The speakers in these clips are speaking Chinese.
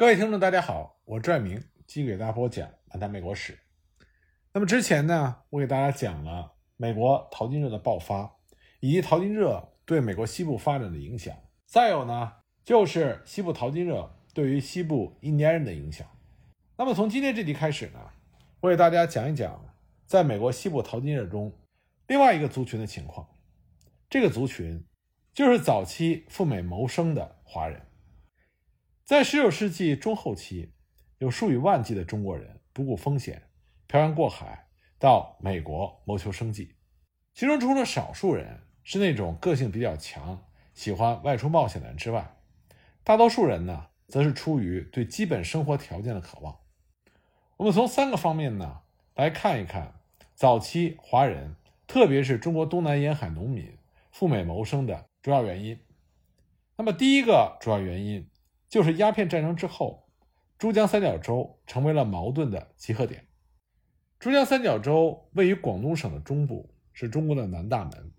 各位听众，大家好，我拽明继续给大家播讲《谈谈美国史》。那么之前呢，我给大家讲了美国淘金热的爆发，以及淘金热对美国西部发展的影响。再有呢，就是西部淘金热对于西部印第安人的影响。那么从今天这集开始呢，我给大家讲一讲在美国西部淘金热中另外一个族群的情况。这个族群就是早期赴美谋生的华人。在19世纪中后期，有数以万计的中国人不顾风险，漂洋过海到美国谋求生计。其中，除了少数人是那种个性比较强、喜欢外出冒险的人之外，大多数人呢，则是出于对基本生活条件的渴望。我们从三个方面呢来看一看早期华人，特别是中国东南沿海农民赴美谋生的主要原因。那么，第一个主要原因。就是鸦片战争之后，珠江三角洲成为了矛盾的集合点。珠江三角洲位于广东省的中部，是中国的南大门，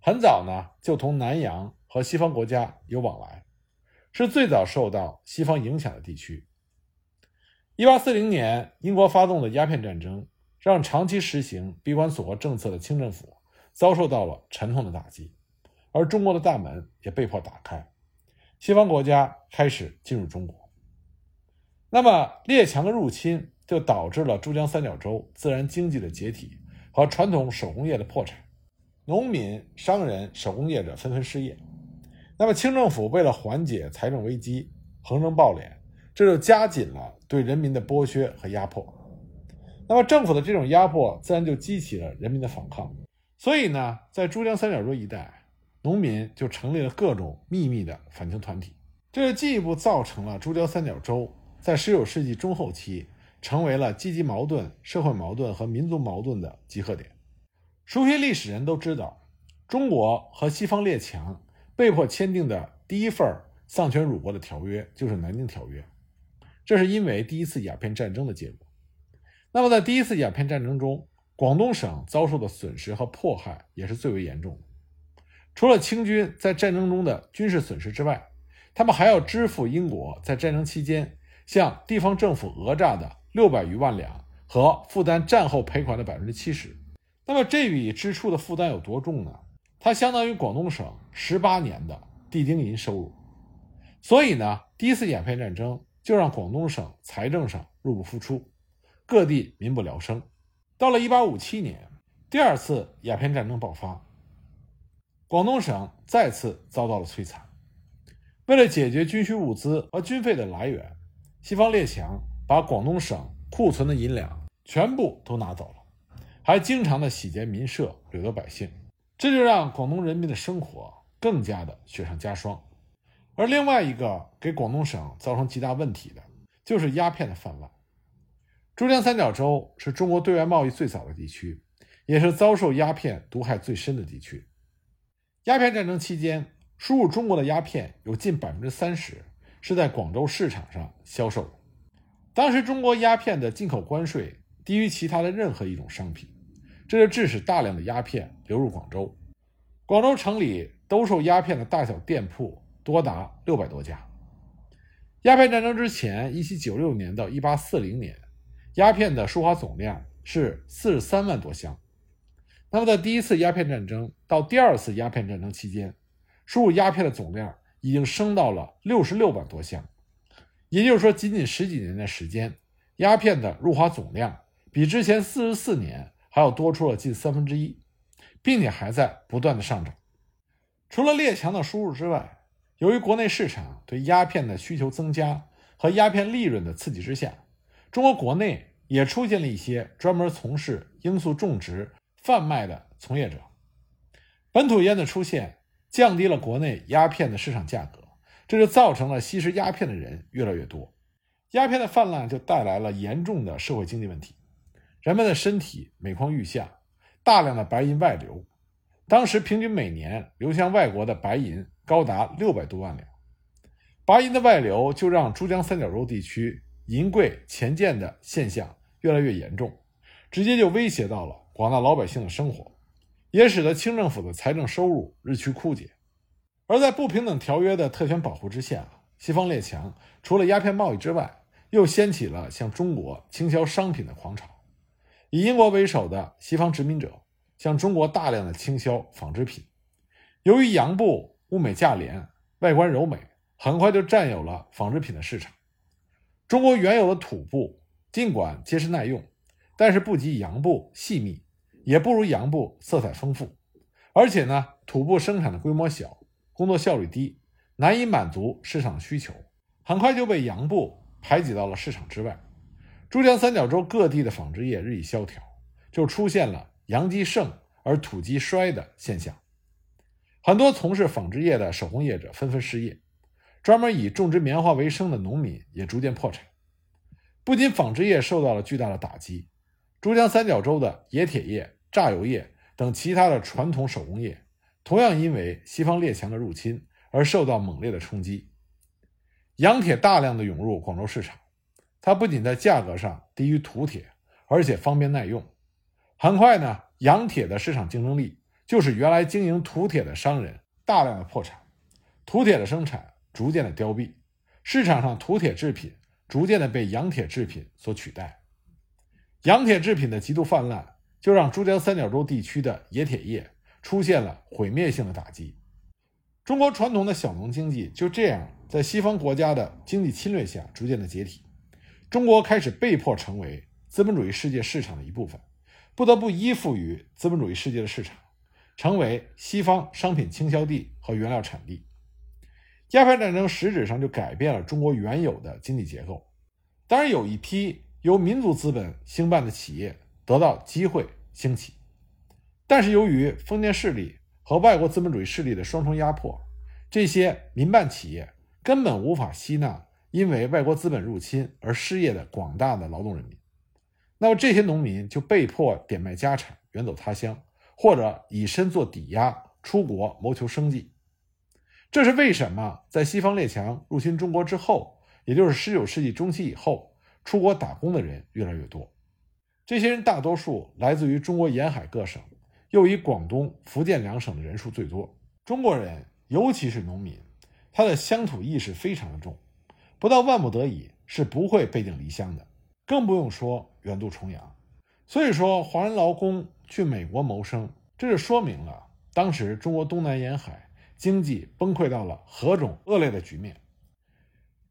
很早呢就同南洋和西方国家有往来，是最早受到西方影响的地区。一八四零年，英国发动的鸦片战争，让长期实行闭关锁国政策的清政府遭受到了沉痛的打击，而中国的大门也被迫打开。西方国家开始进入中国，那么列强的入侵就导致了珠江三角洲自然经济的解体和传统手工业的破产，农民、商人、手工业者纷纷失业。那么清政府为了缓解财政危机，横征暴敛，这就加紧了对人民的剥削和压迫。那么政府的这种压迫自然就激起了人民的反抗。所以呢，在珠江三角洲一带。农民就成立了各种秘密的反清团体，这进一步造成了珠江三角洲在19世纪中后期成为了阶级矛盾、社会矛盾和民族矛盾的集合点。熟悉历史人都知道，中国和西方列强被迫签订的第一份丧权辱国的条约就是《南京条约》，这是因为第一次鸦片战争的结果。那么，在第一次鸦片战争中，广东省遭受的损失和迫害也是最为严重的。除了清军在战争中的军事损失之外，他们还要支付英国在战争期间向地方政府讹诈的六百余万两和负担战后赔款的百分之七十。那么这笔支出的负担有多重呢？它相当于广东省十八年的地丁银收入。所以呢，第一次鸦片战争就让广东省财政上入不敷出，各地民不聊生。到了一八五七年，第二次鸦片战争爆发。广东省再次遭到了摧残。为了解决军需物资和军费的来源，西方列强把广东省库存的银两全部都拿走了，还经常的洗劫民舍，掠夺百姓，这就让广东人民的生活更加的雪上加霜。而另外一个给广东省造成极大问题的，就是鸦片的泛滥。珠江三角洲是中国对外贸易最早的地区，也是遭受鸦片毒害最深的地区。鸦片战争期间，输入中国的鸦片有近百分之三十是在广州市场上销售。当时中国鸦片的进口关税低于其他的任何一种商品，这就致使大量的鸦片流入广州。广州城里兜售鸦片的大小店铺多达六百多家。鸦片战争之前，一七九六年到一八四零年，鸦片的输华总量是四十三万多箱。那么，在第一次鸦片战争到第二次鸦片战争期间，输入鸦片的总量已经升到了六十六万多箱，也就是说，仅仅十几年的时间，鸦片的入华总量比之前四十四年还要多出了近三分之一，并且还在不断的上涨。除了列强的输入之外，由于国内市场对鸦片的需求增加和鸦片利润的刺激之下，中国国内也出现了一些专门从事罂粟种植。贩卖的从业者，本土烟的出现降低了国内鸦片的市场价格，这就造成了吸食鸦片的人越来越多。鸦片的泛滥就带来了严重的社会经济问题，人们的身体每况愈下，大量的白银外流。当时平均每年流向外国的白银高达六百多万两，白银的外流就让珠江三角洲地区银贵钱贱的现象越来越严重，直接就威胁到了。广大老百姓的生活，也使得清政府的财政收入日趋枯竭。而在不平等条约的特权保护之下，西方列强除了鸦片贸易之外，又掀起了向中国倾销商品的狂潮。以英国为首的西方殖民者向中国大量的倾销纺织品，由于洋布物美价廉，外观柔美，很快就占有了纺织品的市场。中国原有的土布尽管结实耐用，但是不及洋布细密，也不如洋布色彩丰富，而且呢，土布生产的规模小，工作效率低，难以满足市场需求，很快就被洋布排挤到了市场之外。珠江三角洲各地的纺织业日益萧条，就出现了洋基盛而土基衰的现象。很多从事纺织业的手工业者纷纷失业，专门以种植棉花为生的农民也逐渐破产。不仅纺织业受到了巨大的打击，珠江三角洲的冶铁业、榨油业等其他的传统手工业，同样因为西方列强的入侵而受到猛烈的冲击。洋铁大量的涌入广州市场。它不仅在价格上低于土铁，而且方便耐用。很快呢，洋铁的市场竞争力就是原来经营土铁的商人大量的破产，土铁的生产逐渐的凋敝，市场上土铁制品逐渐的被洋铁制品所取代。洋铁制品的极度泛滥，就让珠江三角洲地区的冶铁业出现了毁灭性的打击。中国传统的小农经济就这样在西方国家的经济侵略下逐渐的解体。中国开始被迫成为资本主义世界市场的一部分，不得不依附于资本主义世界的市场，成为西方商品倾销地和原料产地。鸦片战争实质上就改变了中国原有的经济结构。当然，有一批由民族资本兴办的企业得到机会兴起，但是由于封建势力和外国资本主义势力的双重压迫，这些民办企业根本无法吸纳。因为外国资本入侵而失业的广大的劳动人民，那么这些农民就被迫点卖家产，远走他乡，或者以身作抵押出国谋求生计。这是为什么在西方列强入侵中国之后，也就是19世纪中期以后，出国打工的人越来越多。这些人大多数来自于中国沿海各省，又以广东、福建两省的人数最多。中国人，尤其是农民，他的乡土意识非常的重。不到万不得已是不会背井离乡的，更不用说远渡重洋。所以说，华人劳工去美国谋生，这就说明了当时中国东南沿海经济崩溃到了何种恶劣的局面。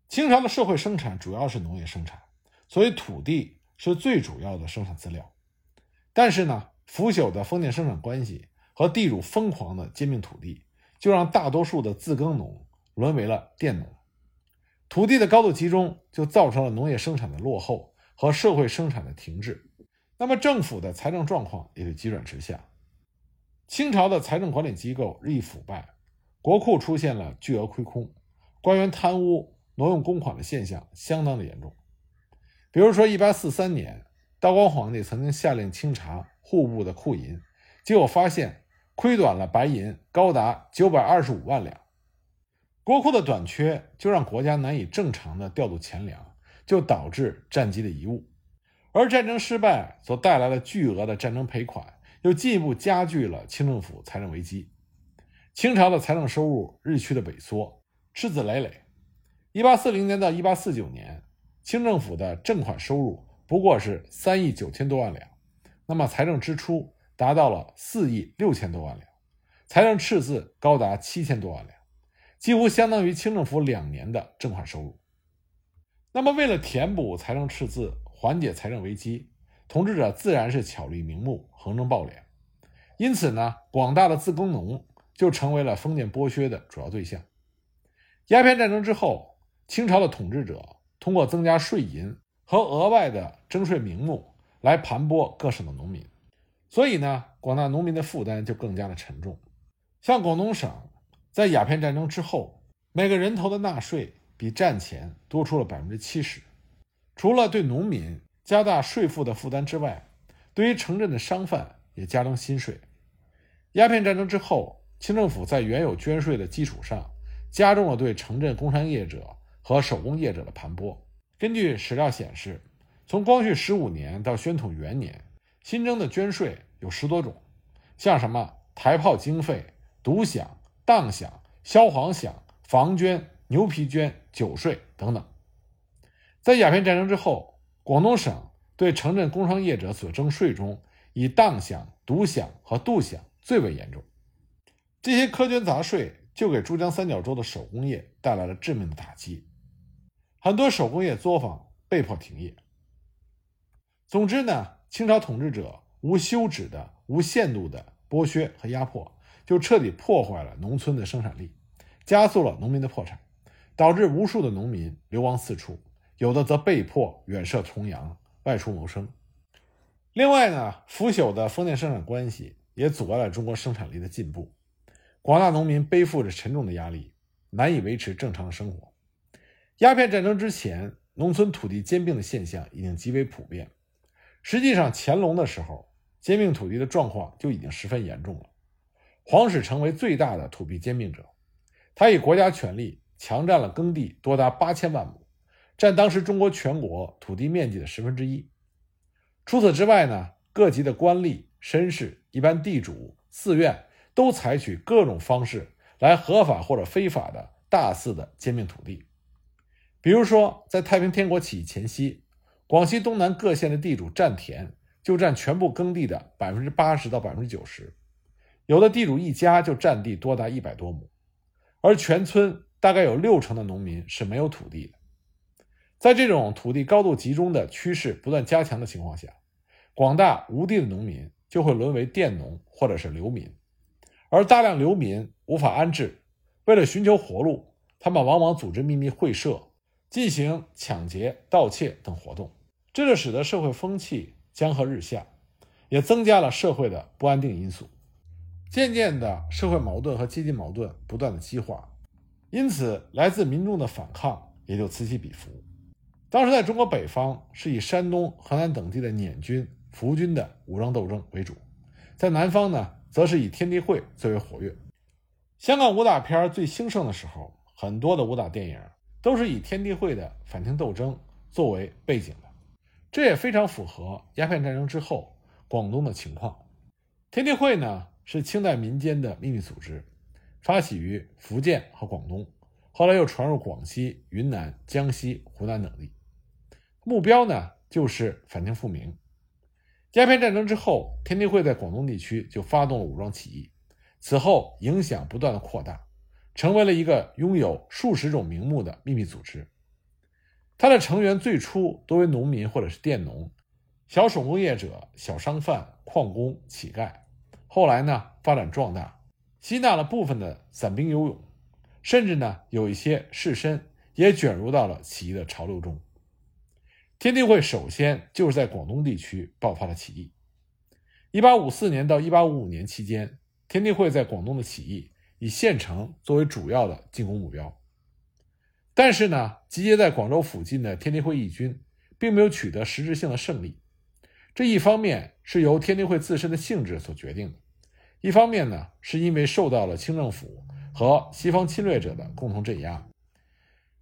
清朝的社会生产主要是农业生产，所以土地是最主要的生产资料。但是呢，腐朽的封建生产关系和地主疯狂的兼并土地，就让大多数的自耕农沦为了佃农。土地的高度集中，就造成了农业生产的落后和社会生产的停滞。那么，政府的财政状况也就急转直下。清朝的财政管理机构日益腐败，国库出现了巨额亏空，官员贪污挪用公款的现象相当的严重。比如说，一八四三年，道光皇帝曾经下令清查户部的库银，结果发现亏短了白银高达九百二十五万两。国库的短缺就让国家难以正常的调度钱粮，就导致战机的贻误，而战争失败所带来的巨额的战争赔款，又进一步加剧了清政府财政危机。清朝的财政收入日趋的萎缩，赤字累累。一八四零年到一八四九年，清政府的正款收入不过是三亿九千多万两，那么财政支出达到了四亿六千多万两，财政赤字高达七千多万两。几乎相当于清政府两年的正款收入。那么，为了填补财政赤字、缓解财政危机，统治者自然是巧立名目、横征暴敛。因此呢，广大的自耕农就成为了封建剥削的主要对象。鸦片战争之后，清朝的统治者通过增加税银和额外的征税名目来盘剥各省的农民，所以呢，广大农民的负担就更加的沉重。像广东省。在鸦片战争之后，每个人头的纳税比战前多出了百分之七十。除了对农民加大税负的负担之外，对于城镇的商贩也加征新税。鸦片战争之后，清政府在原有捐税的基础上，加重了对城镇工商业者和手工业者的盘剥。根据史料显示，从光绪十五年到宣统元年，新增的捐税有十多种，像什么台炮经费、独饷。当饷、消防饷、房捐、牛皮绢、酒税等等。在鸦片战争之后，广东省对城镇工商业者所征税中，以当饷、独饷和度饷最为严重。这些苛捐杂税就给珠江三角洲的手工业带来了致命的打击，很多手工业作坊被迫停业。总之呢，清朝统治者无休止的、无限度的剥削和压迫，就彻底破坏了农村的生产力，加速了农民的破产，导致无数的农民流亡四处，有的则被迫远涉重洋外出谋生。另外呢，腐朽的封建生产关系也阻碍了中国生产力的进步。广大农民背负着沉重的压力，难以维持正常的生活。鸦片战争之前，农村土地兼并的现象已经极为普遍。实际上，乾隆的时候，兼并土地的状况就已经十分严重了。皇室成为最大的土地兼并者，他以国家权力强占了耕地多达八千万亩，占当时中国全国土地面积的十分之一。除此之外呢，各级的官吏、绅士、一般地主、寺院。都采取各种方式来合法或者非法的大肆的兼并土地，比如说，在太平天国起义前夕，广西东南各县的地主占田就占全部耕地的百分之八十到百分之九十，有的地主一家就占地多达一百多亩，而全村大概有六成的农民是没有土地的。在这种土地高度集中的趋势不断加强的情况下，广大无地的农民就会沦为佃农或者是流民。而大量流民无法安置，为了寻求活路，他们往往组织秘密会社，进行抢劫、盗窃等活动，这就使得社会风气江河日下，也增加了社会的不安定因素。渐渐的，社会矛盾和阶级矛盾不断的激化，因此来自民众的反抗也就此起彼伏。当时在中国北方，是以山东、河南等地的捻军、伏军的武装斗争为主，在南方呢。则是以天地会最为活跃。香港武打片最兴盛的时候，很多的武打电影都是以天地会的反清斗争作为背景的，这也非常符合鸦片战争之后广东的情况。天地会呢是清代民间的秘密组织，发起于福建和广东，后来又传入广西、云南、江西、湖南等地，目标呢就是反清复明。鸦片战争之后，天地会在广东地区就发动了武装起义，此后影响不断的扩大，成为了一个拥有数十种名目的秘密组织。它的成员最初多为农民或者是佃农、小手工业者、小商贩、矿工、乞丐，后来呢发展壮大，吸纳了部分的散兵游勇，甚至呢有一些士绅也卷入到了起义的潮流中。天地会首先就是在广东地区爆发了起义。一八五四年到一八五五年期间，天地会在广东的起义以县城作为主要的进攻目标。但是呢，集结在广州附近的天地会义军并没有取得实质性的胜利。这一方面是由天地会自身的性质所决定的，一方面呢是因为受到了清政府和西方侵略者的共同镇压。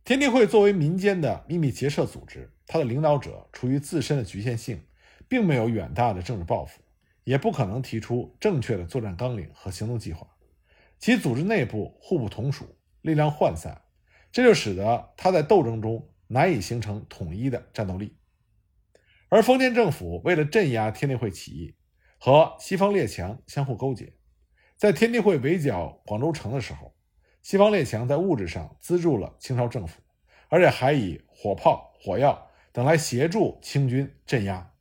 天地会作为民间的秘密结社组织。它的领导者出于自身的局限性，并没有远大的政治抱负，也不可能提出正确的作战纲领和行动计划。其组织内部互不统属，力量涣散，这就使得他在斗争中难以形成统一的战斗力。而封建政府为了镇压天地会起义，和西方列强相互勾结，在天地会围剿广州城的时候，西方列强在物质上资助了清朝政府，而且还以火炮、火药。等来协助清军镇压。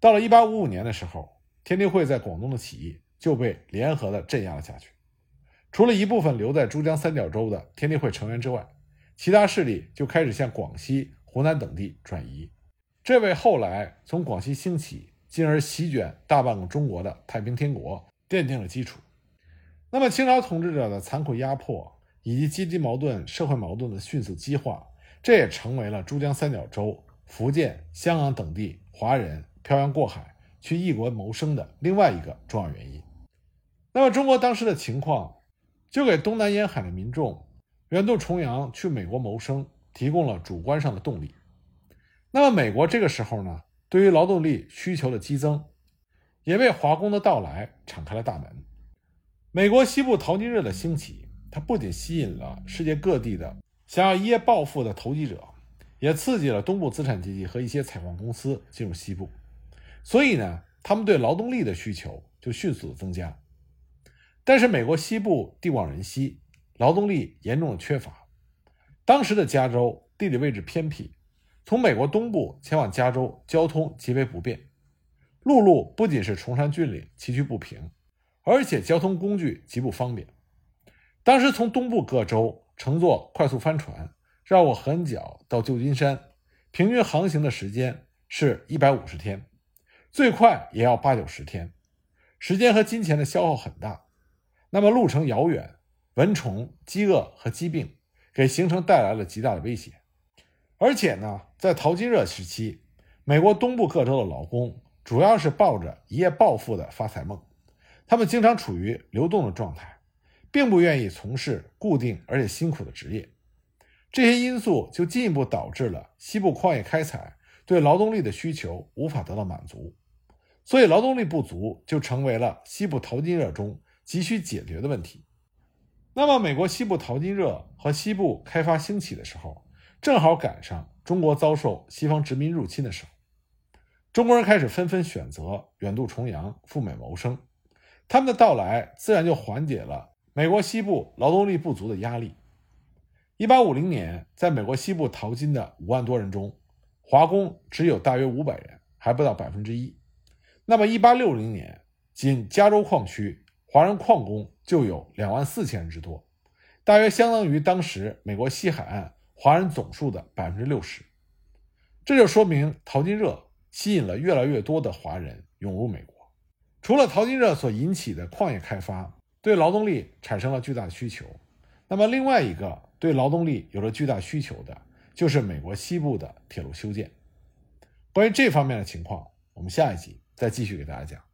到了1855年的时候，天地会在广东的起义就被联合的镇压了下去。除了一部分留在珠江三角洲的天地会成员之外，其他势力就开始向广西、湖南等地转移，这为后来从广西兴起，进而席卷大半个中国的太平天国奠定了基础。那么，清朝统治者的残酷压迫以及阶级矛盾、社会矛盾的迅速激化。这也成为了珠江三角洲、福建、香港等地华人漂洋过海去异国谋生的另外一个重要原因。那么，中国当时的情况就给东南沿海的民众远渡重洋去美国谋生提供了主观上的动力。那么，美国这个时候呢，对于劳动力需求的激增，也为华工的到来敞开了大门。美国西部淘金热的兴起，它不仅吸引了世界各地的想要一夜暴富的投机者，也刺激了东部资产阶级和一些采矿公司进入西部。所以呢，他们对劳动力的需求就迅速的增加。但是美国西部地广人稀，劳动力严重的缺乏。当时的加州地理位置偏僻，从美国东部前往加州交通极为不便，陆路不仅是崇山峻岭崎岖不平，而且交通工具极不方便。当时从东部各州乘坐快速帆船绕过河角到旧金山，平均航行的时间是一百五十天，最快也要八九十天，时间和金钱的消耗很大。那么路程遥远，蚊虫、饥饿和疾病给行程带来了极大的威胁。而且呢，在淘金热时期，美国东部各州的劳工主要是抱着一夜暴富的发财梦，他们经常处于流动的状态，并不愿意从事固定而且辛苦的职业。这些因素就进一步导致了西部矿业开采对劳动力的需求无法得到满足，所以劳动力不足就成为了西部淘金热中。急需解决的问题。那么，美国西部淘金热和西部开发兴起的时候，正好赶上中国遭受西方殖民入侵的时候，中国人开始纷纷选择远渡重洋赴美谋生。他们的到来自然就缓解了美国西部劳动力不足的压力。一八五零年，在美国西部淘金的五万多人中，华工只有大约五百人，还不到百分之一。那么，一八六零年，仅加州矿区。华人矿工就有两万四千人之多，大约相当于当时美国西海岸华人总数的百分之六十。这就说明淘金热吸引了越来越多的华人涌入美国。除了淘金热所引起的矿业开发对劳动力产生了巨大需求，那么另外一个对劳动力有着巨大需求的，就是美国西部的铁路修建。关于这方面的情况，我们下一集再继续给大家讲。